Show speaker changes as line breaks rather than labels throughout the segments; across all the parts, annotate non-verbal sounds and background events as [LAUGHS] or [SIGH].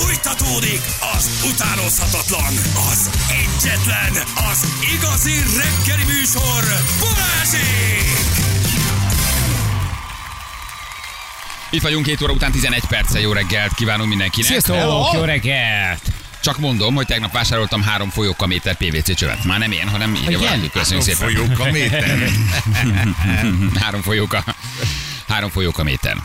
Fújtatódik az utánozhatatlan, az egyetlen, az igazi reggeli műsor, Balázsék!
Itt vagyunk 2 óra után 11 perccel. Jó reggelt kívánunk mindenkinek.
Sziasztok, jó reggelt!
Csak mondom, hogy tegnap vásároltam három folyókaméter PVC csövet. Már nem én, hanem
Igen?
valaki. Köszönjük szépen.
Folyók a méter. [LAUGHS]
három folyóka. Három folyókaméter.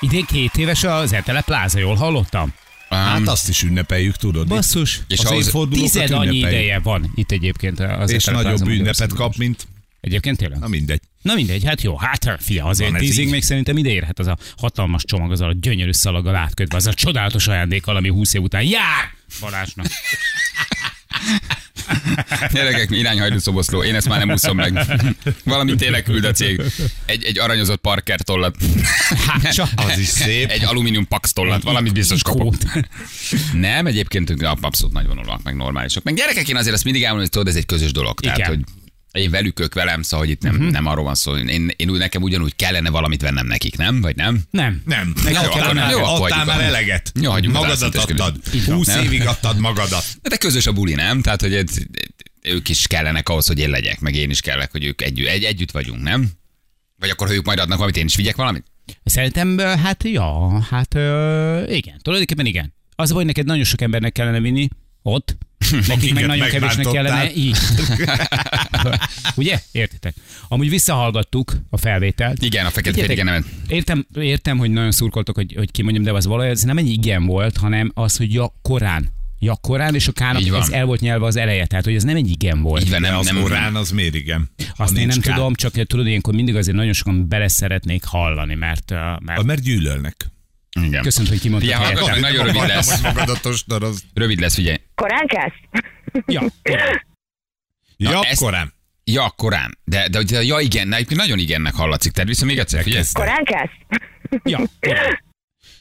Idén két éves az Etele Pláza, jól hallottam?
Hát azt is ünnepeljük, tudod.
Basszus.
És
az
ahhoz
évfordulókat
Tized annyi ideje van itt egyébként az
És nagyobb ünnepet kap, mint...
Egyébként tényleg?
Na mindegy.
Na mindegy, hát jó, hát fia, azért tízig még szerintem ide érhet az a hatalmas csomag, az a gyönyörű szalaggal átkötve, az a csodálatos ajándékkal, ami 20 év után jár Balázsnak. [LAUGHS]
Gyerekek, irányhajló szoboszló. Én ezt már nem úszom meg. Valamint tényleg küld a cég. Egy, egy aranyozott parker tollat.
Hát csak
Az is szép.
Egy alumínium pax tollat. Valamit biztos kapok. Nem, egyébként abszolút nagyvonulak, meg normálisak. Meg gyerekek, én azért azt mindig elmondom, hogy tudod, ez egy közös dolog. Tehát,
Igen.
hogy én velük, ők velem, szóval hogy itt nem, uh-huh. nem arról van szó. Én, én úgy, nekem ugyanúgy kellene valamit vennem nekik, nem? Vagy nem?
Nem.
Nem.
Meg
Jó, akkor már,
Jó, akkor
adtál már eleget.
Jó,
Magadat adtad.
Így van,
20
nem?
évig adtad magadat.
De, de közös a buli, nem? Tehát, hogy ez, ők is kellenek ahhoz, hogy én legyek, meg én is kellek, hogy ők együtt, egy, együtt vagyunk, nem? Vagy akkor, ha ők majd adnak valamit, én is vigyek valamit?
Szerintem, hát ja, hát ö, igen, tulajdonképpen igen. Az a baj, neked nagyon sok embernek kellene vinni ott, [LAUGHS] nekik meg nagyon kevésnek kellene így. [LAUGHS] Ugye? Értitek? Amúgy visszahallgattuk a felvételt.
Igen, a fekete nem.
Értem, értem, hogy nagyon szurkoltok, hogy, hogy kimondjam, de az valójában ez nem egy igen volt, hanem az, hogy ja, korán. Ja, korán, és a kának
Így van.
ez el volt nyelve az eleje, tehát hogy ez nem egy igen volt.
Így van,
De
nem,
az
nem,
orán az miért igen?
Azt én nem
kár.
tudom, csak tudod, ilyenkor mindig azért nagyon sokan bele szeretnék hallani, mert, mert
Mert gyűlölnek.
Igen.
köszönöm, hogy kimondtad helyettem.
hallgass meg, nagyon rövid lesz. Rövid lesz, figyelj.
Korán kezd?
Ja,
Ja,
ezt-
korán.
Ja, korán. De, de, de ja, igen, na, nagyon igennek hallatszik. Tehát viszont még egyszer, figyelj.
Korán kezd?
ja.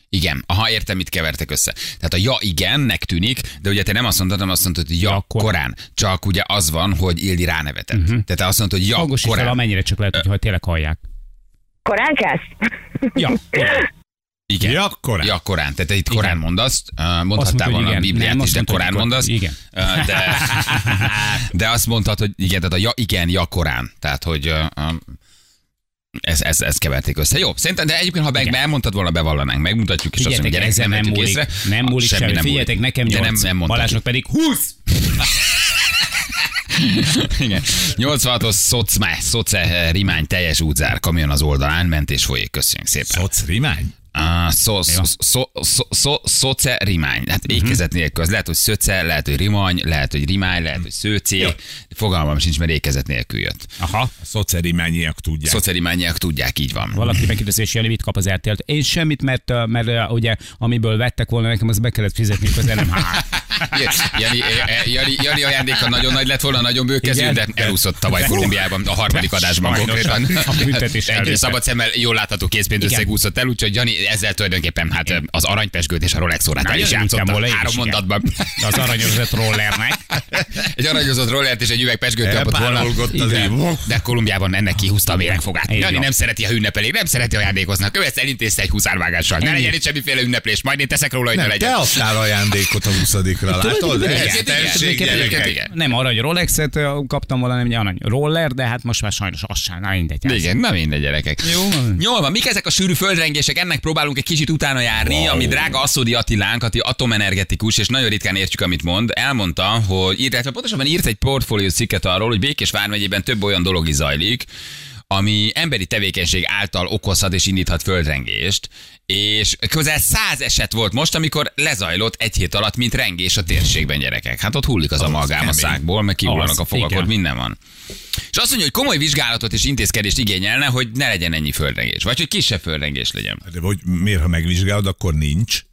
Igen, aha, értem, mit kevertek össze. Tehát a ja igennek tűnik, de ugye te nem azt mondtad, hanem azt mondtad, hogy ja,
Ja, korán.
korán. Csak ugye az van, hogy Ildi ránevetett. Uh-huh. Tehát te azt mondtad, hogy ja,
Hangosíts fel,
korán.
amennyire csak lehet, hogy ha tényleg hallják.
Korán kezd?
Ja,
Igen.
Ja, korán.
Ja, korán. Tehát te itt korán mondasz, uh, mondhattál volna a
igen.
Bibliát
Nem,
is,
azt
de korán
korán.
mondasz.
Igen.
De, [LAUGHS] de azt mondtad, hogy igen, tehát a ja, igen, ja, korán. Tehát, hogy ez, ez, ez keverték össze. Jó, szerintem, de egyébként, ha meg
Igen.
elmondtad volna, bevallannánk, megmutatjuk, és azt
Figyeljetek,
mondjuk,
ezen nem múlik.
észre.
Nem múlik
Semmi
semmi.
nem
Figyeljetek, nekem
De
8,
nem, nem.
Balázsnak pedig 20. [LAUGHS]
Igen. 86-os szocmá, szoce rimány teljes útzár, kamion az oldalán, ment és folyik. Köszönjük szépen.
Szoc rimány?
Ah, szó, szó, szó, szó, szó, szoce rimány. Hát ékezet nélkül. Az lehet, hogy szöce, lehet, hogy rimany, lehet, hogy rimány, lehet, hogy szőcé. Fogalmam sincs, mert ékezet nélkül jött.
Aha.
A szocerimániak tudják.
Szoce rimányiak tudják, így van.
Valaki megkérdezi, és Jani mit kap az RTL-t? Én semmit, mert, mert uh, ugye amiből vettek volna nekem, az be kellett fizetni az nem. [LAUGHS]
Jani, Jani, Jani ajándéka nagyon nagy lett volna, nagyon bőkezű, de elúszott tavaly Kolumbiában, a harmadik adásban konkrétan. Egy szabad szemmel jól látható készpénz
Igen.
összeg úszott el, úgyhogy Jani ezzel tulajdonképpen hát az aranypesgőt és a Rolex órát el is játszotta három mondatban.
Az aranyozat rollernek. [LAUGHS]
Egy aranyozott rollert és egy üveg pesgőt kapott volna. De Kolumbiában ennek kihúzta a méregfogát. Jani nem szereti a ünnepelék, nem szereti ajándékozni. Követsz elintézte egy huszárvágással. Ne legyen itt semmiféle ünneplés, majd én teszek róla, hogy ne legyen.
te adtál ajándékot a 20-ra, látod? gyerekek.
Nem arany Rolexet kaptam volna, nem arany roller, de hát most már sajnos az sem. Na mindegy. hát.
Igen, na mindegy gyerekek.
Jó.
Jól van, mik ezek a sűrű földrengések? Ennek próbálunk egy kicsit utána járni, wow. ami drága Asszódi Attilánk, aki atomenergetikus, és nagyon ritkán értjük, amit mond. Elmondta, hogy írt, pontosabban írt egy portfólió cikket arról, hogy Békés vármegyében több olyan dolog is zajlik, ami emberi tevékenység által okozhat és indíthat földrengést, és közel száz eset volt most, amikor lezajlott egy hét alatt, mint rengés a térségben gyerekek. Hát ott hullik az amalgám a szákból, meg kihullanak
Az,
a fogak, ott minden van. És azt mondja, hogy komoly vizsgálatot és intézkedést igényelne, hogy ne legyen ennyi földrengés, vagy hogy kisebb földrengés legyen.
De hogy miért, ha megvizsgálod, akkor nincs?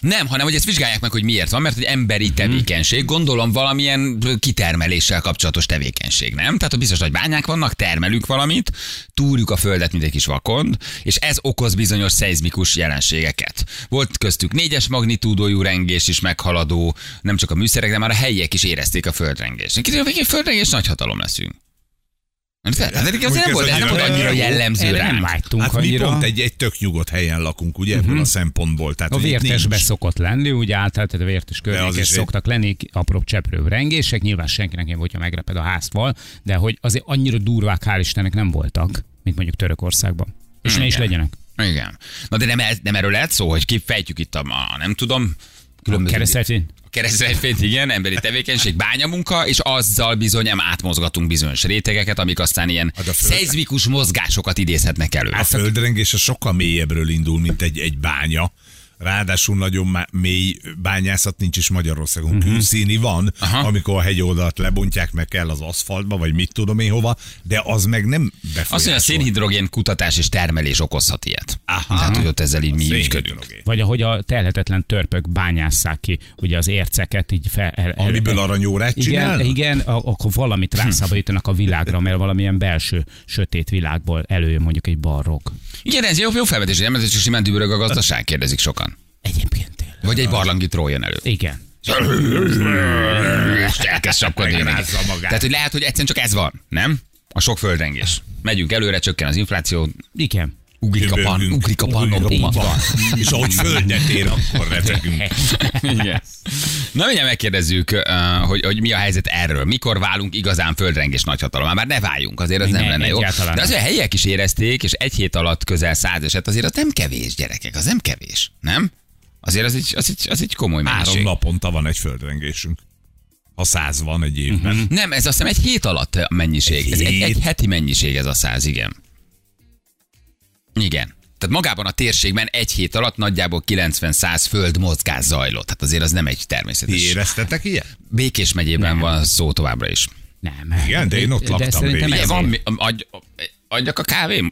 Nem, hanem hogy ezt vizsgálják meg, hogy miért van, mert hogy emberi tevékenység, gondolom valamilyen kitermeléssel kapcsolatos tevékenység, nem? Tehát hogy biztos, hogy bányák vannak, termelünk valamit, túrjuk a földet, mint egy kis vakond, és ez okoz bizonyos szeizmikus jelenségeket. Volt köztük négyes magnitúdójú rengés is meghaladó, nem csak a műszerek, de már a helyiek is érezték a földrengést. Kiderül, hogy egy földrengés nagy hatalom leszünk. Hát pedig az
Mondjuk
nem volt, nem
annyira-
volt annyira jellemző
Erre nem vágytunk
Hát mi
annyira.
pont egy, egy tök nyugodt helyen lakunk, ugye, ebből a szempontból. Tehát,
A vértesbe
nincs.
szokott lenni, ugye általában a vértes környékes szoktak lenni apró cseprő rengések, nyilván senkinek nem, hogyha megreped a házfal, de hogy azért annyira durvák hál' Istennek nem voltak, mint mondjuk Törökországban. És ne is
Igen.
legyenek.
Igen. Na de nem, nem erről lehet szó, hogy kifejtjük itt a, a nem tudom, különböző... A keresztrejfényt, igen, emberi tevékenység, bányamunka, és azzal bizony nem átmozgatunk bizonyos rétegeket, amik aztán ilyen
Hát föld-
szeizmikus mozgásokat idézhetnek elő.
A földrengés a sokkal mélyebbről indul, mint egy, egy bánya. Ráadásul nagyon mély bányászat nincs is Magyarországon. Uh-huh. Külszíni van,
Aha.
Amikor a hegyoldalt lebontják, meg kell az aszfaltba, vagy mit tudom én hova, de az meg nem befolyásol.
Azt mondja, a szénhidrogén kutatás és termelés okozhat ilyet. Aha. Tehát, hogy ott ezzel így mi működünk.
Szénhidrogén.
Vagy ahogy a telhetetlen törpök bányásszák ki, ugye az érceket így fel... El, el,
Amiből aranyórát
igen,
csinálnak?
igen, a- akkor valamit rászabadítanak a világra, mert valamilyen belső sötét világból előjön mondjuk egy barrok.
Igen, ez jó, jó felvetés, nem ez csak simán dübörög a gazdaság, kérdezik sokan.
Egyébként tényleg.
Vagy egy barlangi troll jön elő.
Igen.
És elkezd sapkodni. Tehát, hogy lehet, hogy egyszerűen csak ez van, nem? A sok földrengés. Megyünk előre, csökken az infláció,
Igen.
ugrik a pan, ugrik a pannom.
ugrik a
Így van.
pan. És ahogy földet ér, akkor repegünk. [LAUGHS]
Igen. Na mindjárt megkérdezzük, hogy, hogy mi a helyzet erről. Mikor válunk igazán földrengés nagyhatalomá? Már ne váljunk, azért az
Ne,
nem lenne jó. De azért a helyiek is érezték, és egy hét alatt közel száz eset, azért az nem kevés, gyerekek, az nem kevés, nem? Azért az egy, az egy, az egy komoly
Három
mennyiség.
naponta van egy földrengésünk. Ha száz van egy évben. Uh-huh.
Nem, ez azt hiszem egy hét alatt a mennyiség.
Egy
Ez egy, egy
hét?
heti mennyiség ez a száz, igen. Igen. Tehát magában a térségben egy hét alatt nagyjából 90-100 föld mozgás zajlott. Hát azért az nem egy
Ti
természetes.
éreztetek ilyen?
Békés megyében van szó továbbra is.
Nem.
Igen, de én ott laktam
szerintem
régen.
ez
Van, mi- adj, adjak a kávém?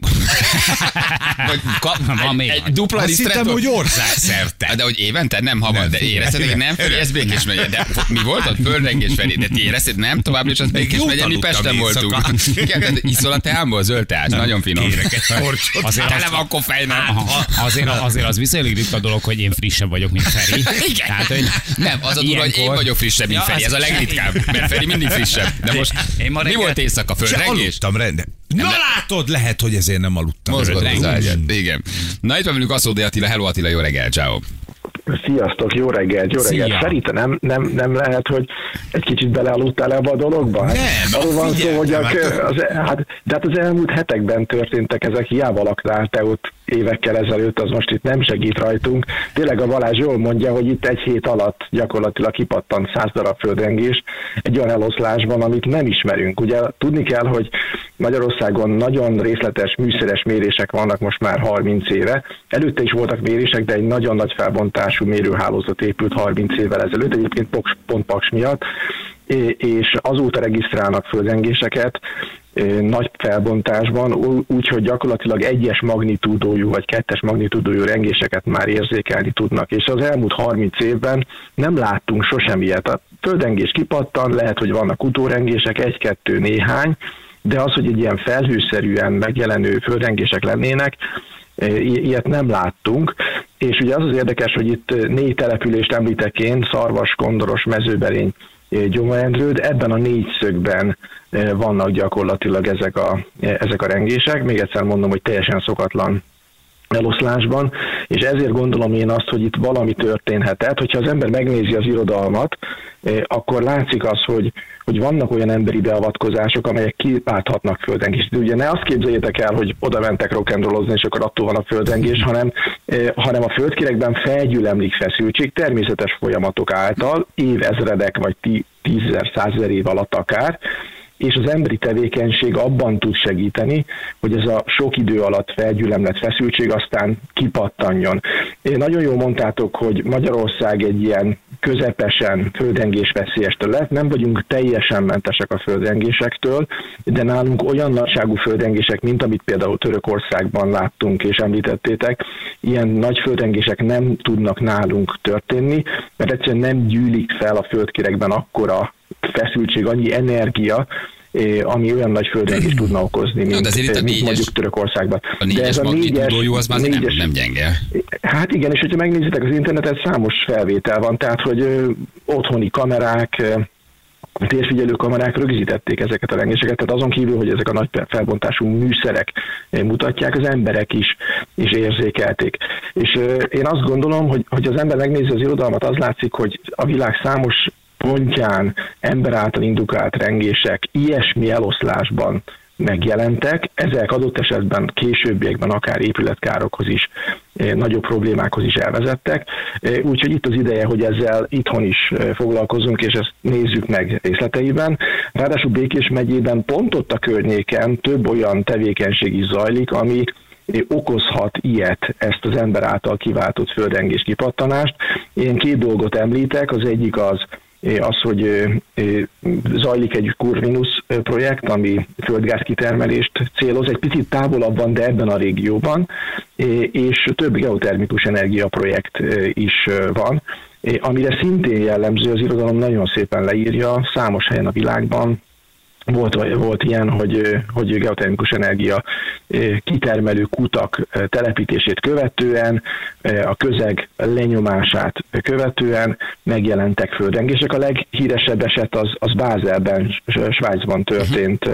[LAUGHS] Vagy ka,
Van
egy,
még
egy dupla
Azt hittem, hogy országszerte.
De hogy évente? Nem hamar, de érezted, hogy nem, Feri, ez Békés megye. De [LAUGHS] mi volt ott? Földrengés Feri. De ti érezted, nem? Továbbra is az Békés megye, mi Pesten voltunk. Igen, de iszol a teámból, zöld teás, nagyon finom. [LAUGHS]
Azért
Tele van koffeinnel.
Aha, azért, azért az viszonylag ritka dolog, hogy én frissebb vagyok, mint Feri.
Igen.
Tehát, hogy
Nem, az a durva, hogy én vagyok frissebb, mint Feri. Ez a legritkább, mert Feri mindig frissebb. De most mi volt éjszaka? Földrengés?
aludtam rende. Na látod, lehet, hogy ezért nem aludtam.
Ágyat. Igen. Na itt van velünk Aszódi Attila. Hello Attila, jó reggel, ciao.
Sziasztok, jó reggelt, jó
Szia.
reggelt. Feri, te nem, nem, nem lehet, hogy egy kicsit belealudtál ebbe a dologba? Hát,
Nem,
Arról van szó, hogy a,
hát-
az, hát, de hát az elmúlt hetekben történtek ezek, hiába laktál te ott évekkel ezelőtt, az most itt nem segít rajtunk. Tényleg a Balázs jól mondja, hogy itt egy hét alatt gyakorlatilag kipattant száz darab földrengés egy olyan eloszlásban, amit nem ismerünk. Ugye tudni kell, hogy Magyarországon nagyon részletes műszeres mérések vannak most már 30 éve. Előtte is voltak mérések, de egy nagyon nagy felbontású mérőhálózat épült 30 évvel ezelőtt, egyébként pont Paks miatt, és azóta regisztrálnak földrengéseket nagy felbontásban, úgyhogy gyakorlatilag egyes magnitúdójú vagy kettes magnitúdójú rengéseket már érzékelni tudnak. És az elmúlt 30 évben nem láttunk sosem ilyet. A földrengés kipattan, lehet, hogy vannak utórengések, egy-kettő, néhány, de az, hogy egy ilyen felhőszerűen megjelenő földrengések lennének, ilyet nem láttunk. És ugye az az érdekes, hogy itt négy települést említek én, Szarvas, Kondoros, Mezőberény, e, Gyomorendrőd, ebben a négyszögben e, vannak gyakorlatilag ezek a, e, ezek a rengések. Még egyszer mondom, hogy teljesen szokatlan eloszlásban, és ezért gondolom én azt, hogy itt valami történhetett. Hogyha az ember megnézi az irodalmat, eh, akkor látszik az, hogy, hogy vannak olyan emberi beavatkozások, amelyek kiválthatnak földrengést. De ugye ne azt képzeljétek el, hogy oda mentek rock'n'rollozni, és akkor attól van a földrengés, hanem, eh, hanem a földkérekben felgyülemlik feszültség természetes folyamatok által, évezredek vagy tí- tízezer, százezer év alatt akár, és az emberi tevékenység abban tud segíteni, hogy ez a sok idő alatt felgyülemlett feszültség aztán kipattanjon. Én nagyon jól mondtátok, hogy Magyarország egy ilyen közepesen földrengés veszélyes terület, nem vagyunk teljesen mentesek a földrengésektől, de nálunk olyan nagyságú földrengések, mint amit például Törökországban láttunk és említettétek, ilyen nagy földrengések nem tudnak nálunk történni, mert egyszerűen nem gyűlik fel a földkérekben akkora feszültség, annyi energia, ami olyan nagy földrengést tudna okozni, mint,
de azért itt a
eh, mint
négyes-
mondjuk Törökországban.
A négyes magnitúdójú az már azért nem, nem gyenge.
Hát igen, és hogyha megnézitek az internetet, számos felvétel van, tehát hogy otthoni kamerák, a térfigyelő kamerák rögzítették ezeket a rengéseket, tehát azon kívül, hogy ezek a nagy felbontású műszerek mutatják, az emberek is, is érzékelték. És én azt gondolom, hogy, hogy az ember megnézi az irodalmat, az látszik, hogy a világ számos pontján ember által indukált rengések ilyesmi eloszlásban megjelentek, ezek adott esetben későbbiekben akár épületkárokhoz is, eh, nagyobb problémákhoz is elvezettek. Eh, úgyhogy itt az ideje, hogy ezzel itthon is eh, foglalkozunk, és ezt nézzük meg részleteiben. Ráadásul Békés megyében pont ott a környéken több olyan tevékenység is zajlik, ami okozhat ilyet, ezt az ember által kiváltott földrengés kipattanást. Én két dolgot említek, az egyik az az, hogy zajlik egy Kurvinus projekt, ami földgáz kitermelést céloz, egy picit távolabb van, de ebben a régióban, és több geotermikus energia projekt is van, amire szintén jellemző, az irodalom nagyon szépen leírja, számos helyen a világban volt, volt ilyen, hogy, hogy geotermikus energia kitermelő kutak telepítését követően, a közeg lenyomását követően megjelentek földrengések. A leghíresebb eset az, az Bázelben, Svájcban történt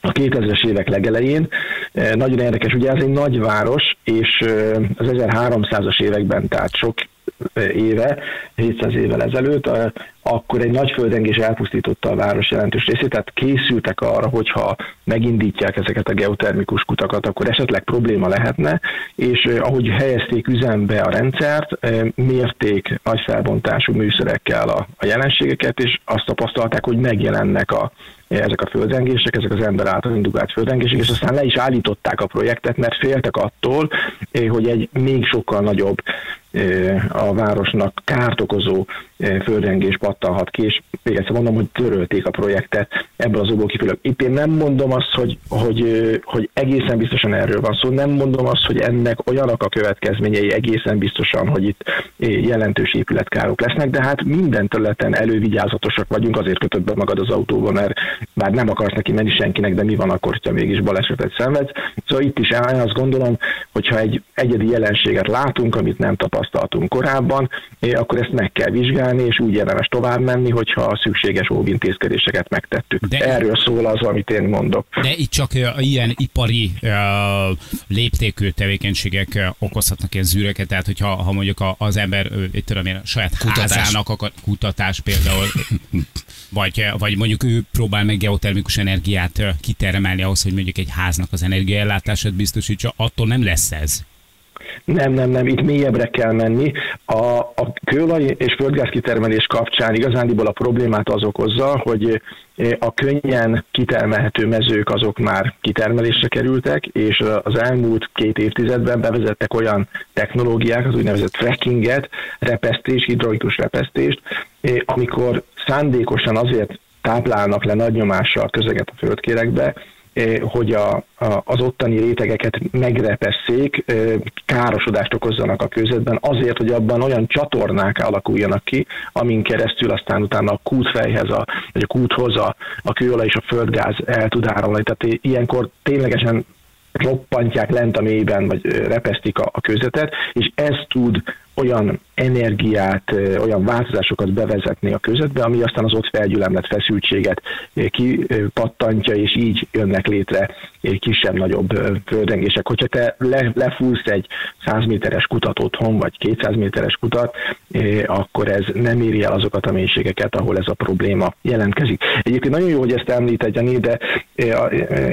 a 2000-es évek legelején. Nagyon érdekes, ugye ez egy nagyváros, és az 1300-as években, tehát sok éve, 700 évvel ezelőtt, akkor egy nagy földrengés elpusztította a város jelentős részét, tehát készültek arra, hogyha megindítják ezeket a geotermikus kutakat, akkor esetleg probléma lehetne, és ahogy helyezték üzembe a rendszert, mérték nagy felbontású műszerekkel a, a jelenségeket, és azt tapasztalták, hogy megjelennek a, ezek a földrengések, ezek az ember által indukált földrengések, és aztán le is állították a projektet, mert féltek attól, hogy egy még sokkal nagyobb a városnak kárt okozó földrengés pattanhat ki, és még egyszer mondom, hogy törölték a projektet ebből az óból kifolyólag. Itt én nem mondom azt, hogy, hogy, hogy egészen biztosan erről van szó, nem mondom azt, hogy ennek olyanak a következményei egészen biztosan, hogy itt jelentős épületkárok lesznek, de hát minden területen elővigyázatosak vagyunk, azért kötött be magad az autóba, mert bár nem akarsz neki menni senkinek, de mi van akkor, ha mégis balesetet szenvedsz. Szóval itt is én azt gondolom, hogyha egy egyedi jelenséget látunk, amit nem tapasztaltunk korábban, akkor ezt meg kell vizsgálni, és úgy érdemes tovább menni, hogyha a szükséges óvintézkedéseket megtettük. De Erről szól az, amit én mondok.
De itt csak ilyen ipari léptékű tevékenységek okozhatnak ilyen zűröket, tehát hogyha ha mondjuk az ember, itt tudom én, a saját kutatás. házának akar, kutatás például, vagy, vagy mondjuk ő próbál meg geotermikus energiát kitermelni ahhoz, hogy mondjuk egy háznak az energiaellátását biztosítsa, attól nem lesz ez.
Nem, nem, nem, itt mélyebbre kell menni. A, a kőolaj és földgázkitermelés kapcsán igazándiból a problémát az okozza, hogy eh, a könnyen kitermelhető mezők azok már kitermelésre kerültek, és az elmúlt két évtizedben bevezettek olyan technológiák, az úgynevezett frackinget, repesztés, hidraulikus repesztést, eh, amikor szándékosan azért táplálnak le nagy nyomással közeget a földkérekbe, hogy a, a, az ottani rétegeket megrepesszék, eh, károsodást okozzanak a közöttben, azért, hogy abban olyan csatornák alakuljanak ki, amin keresztül aztán utána a kútfejhez, a, vagy a kúthoz a, a kőolaj és a földgáz el tud áramlani. Tehát ilyenkor ténylegesen roppantják lent a mélyben, vagy repesztik a, a közvetet, és ez tud olyan energiát, olyan változásokat bevezetni a közöttbe, ami aztán az ott felgyülemlett feszültséget kipattanítja, és így jönnek létre kisebb-nagyobb földrengések. Hogyha te le, egy 100 méteres kutat otthon, vagy 200 méteres kutat, akkor ez nem éri el azokat a mélységeket, ahol ez a probléma jelentkezik. Egyébként nagyon jó, hogy ezt említed, Jani, de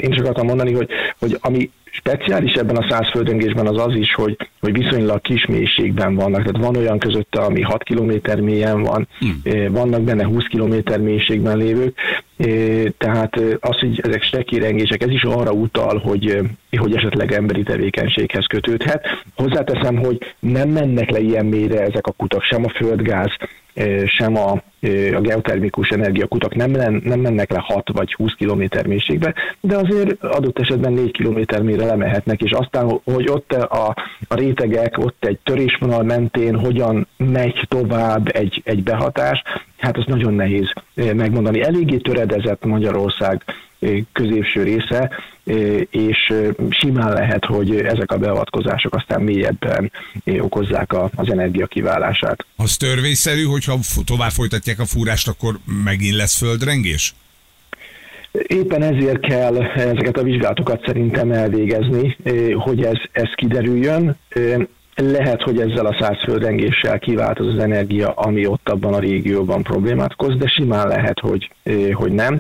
én is akartam mondani, hogy, hogy ami speciális ebben a száz földrengésben az az is, hogy, hogy viszonylag kis mélységben vannak. Tehát van olyan között, ami 6 km mélyen van, hmm. vannak benne 20 km mélységben lévők, tehát az, hogy ezek stekirengések, ez is arra utal, hogy, hogy esetleg emberi tevékenységhez kötődhet. Hozzáteszem, hogy nem mennek le ilyen mélyre ezek a kutak, sem a földgáz, sem a, a geotermikus energiakutak nem, nem mennek le 6 vagy 20 km mélységbe, de azért adott esetben 4 km mélyre lemehetnek, és aztán, hogy ott a, a rétegek, ott egy törésvonal mentén hogyan megy tovább egy, egy behatás, hát az nagyon nehéz megmondani. Eléggé töredezett Magyarország középső része, és simán lehet, hogy ezek a beavatkozások aztán mélyebben okozzák az energia kiválását.
Az törvényszerű, hogyha tovább folytatják a fúrást, akkor megint lesz földrengés?
Éppen ezért kell ezeket a vizsgálatokat szerintem elvégezni, hogy ez, ez kiderüljön. Lehet, hogy ezzel a százföldrengéssel kivált az az energia, ami ott abban a régióban problémát okoz, de simán lehet, hogy, hogy nem.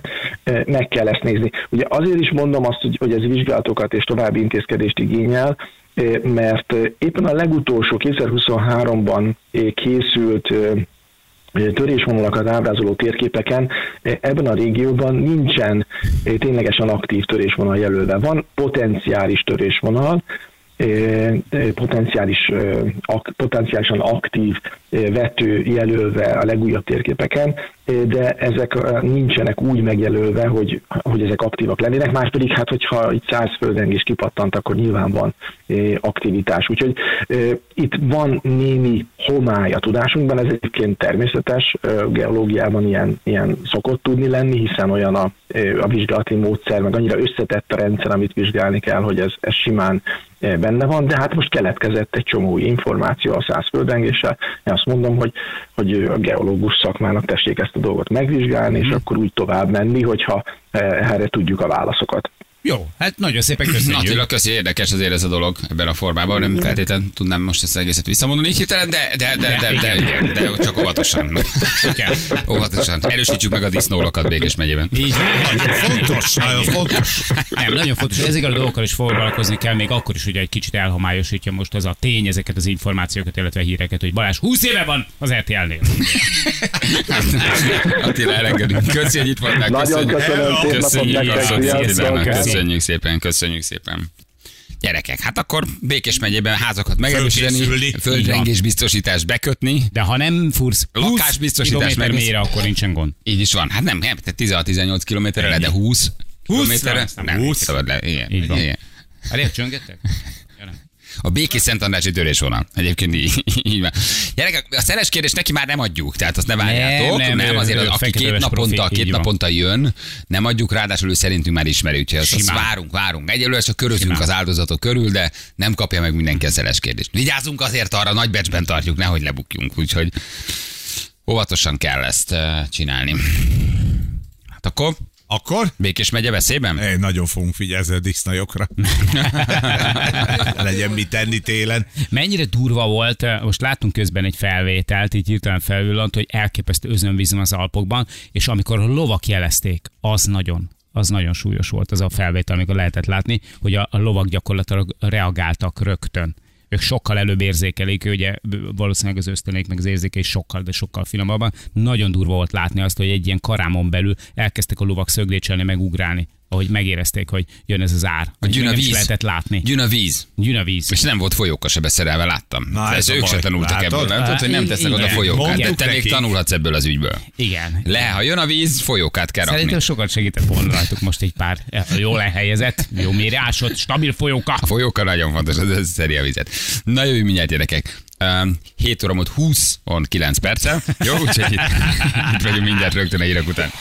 Meg kell ezt nézni. Ugye azért is mondom azt, hogy, hogy ez vizsgálatokat és további intézkedést igényel, mert éppen a legutolsó 2023-ban készült törésvonalakat ábrázoló térképeken ebben a régióban nincsen ténylegesen aktív törésvonal jelölve. Van potenciális törésvonal, potenciális, potenciálisan aktív vető jelölve a legújabb térképeken, de ezek nincsenek úgy megjelölve, hogy, hogy ezek aktívak lennének, már pedig hát, hogyha egy száz földrengés kipattant, akkor nyilván van aktivitás. Úgyhogy itt van némi homály a tudásunkban, ez egyébként természetes, geológiában ilyen, ilyen szokott tudni lenni, hiszen olyan a, a vizsgálati módszer, meg annyira összetett a rendszer, amit vizsgálni kell, hogy ez, ez simán benne van, de hát most keletkezett egy csomó információ a száz földrengéssel. Én azt mondom, hogy, hogy a geológus szakmának tessék ezt a dolgot megvizsgálni, és mhm. akkor úgy tovább menni, hogyha erre tudjuk a válaszokat.
Jó, hát nagyon szépen köszönjük. [CLEARS THROAT]
Attila, köszi, érdekes azért ez a dolog ebben a formában. Nem feltétlenül tudnám most ezt egészet visszamondani így hirtelen, de, de, de, de, de, de, de, de csak óvatosan. [LAUGHS] óvatosan. Erősítsük meg a disznólokat Békés megyében.
Így
Fontos, nagyon fontos.
Nem, nagyon fontos. Ezekkel a dolgokkal is foglalkozni kell, még akkor is, hogy egy kicsit elhomályosítja most az a tény ezeket az információkat, illetve híreket, hogy Balázs 20 éve van az RTL-nél.
Attila, elengedünk. Köszi, hogy itt voltál.
Nagyon köszönöm.
Köszönjük. Köszönjük. Köszönjük szépen, köszönjük szépen. Gyerekek, hát akkor Békés megyében házakat megerősíteni, földrengés biztosítás bekötni.
De ha nem fursz
lakásbiztosítás
meg mélyre, akkor nincsen gond.
Így is van. Hát nem, nem 16-18 kilométerre, de 20 kilométerre. Nem, 20? Szabad le. Igen.
Igen. Hát csöngettek?
A békés Szent Andrási törésvonal. Egyébként így, így van. Gyerekek, a szeles kérdés neki már nem adjuk, tehát azt ne várjátok. Nem, nem, nem azért az, aki két naponta, két naponta jön, nem adjuk, ráadásul ő szerintünk már ismeri, úgyhogy azt, azt várunk, várunk. Egyelőre csak körözünk Simán. az áldozatok körül, de nem kapja meg mindenki a szeles kérdést. Vigyázzunk azért arra, nagy becsben tartjuk, nehogy lebukjunk, úgyhogy óvatosan kell ezt uh, csinálni. Hát akkor
akkor?
Békés megye veszélyben?
Én nagyon fogunk figyelni a disznajokra. [LAUGHS] Legyen mit tenni télen.
Mennyire durva volt, most láttunk közben egy felvételt, így hirtelen felvillant, hogy elképesztő özönvíz az Alpokban, és amikor a lovak jelezték, az nagyon, az nagyon súlyos volt az a felvétel, amikor lehetett látni, hogy a, a lovak gyakorlatilag reagáltak rögtön ők sokkal előbb érzékelik, ugye valószínűleg az ösztönék meg az érzéke is sokkal, de sokkal finomabban. Nagyon durva volt látni azt, hogy egy ilyen karámon belül elkezdtek a lovak szöglécselni, meg ugrálni ahogy megérezték, hogy jön ez az ár.
A gyűn a víz.
lehetett látni.
Gyűn a víz.
Gyűn a víz.
És nem volt folyóka se beszerelve, láttam. Na, ez, ez ők se tanultak ebből, nem tudod, hogy nem tesznek oda folyókát, de te még tanulhatsz ebből az ügyből.
Igen.
Le, ha jön a víz, folyókát kell
Szerintem rakni. sokat segített volna rajtuk most egy pár jól elhelyezett, jó mélyre ásott, stabil folyóka.
A folyóka nagyon fontos, ez, ez szeri a vizet. Na jó, mindjárt gyerekek. Um, 7 óra múlt 20, on 9 perccel. Jó, úgyhogy itt, itt vagyunk mindjárt rögtön a hírek után.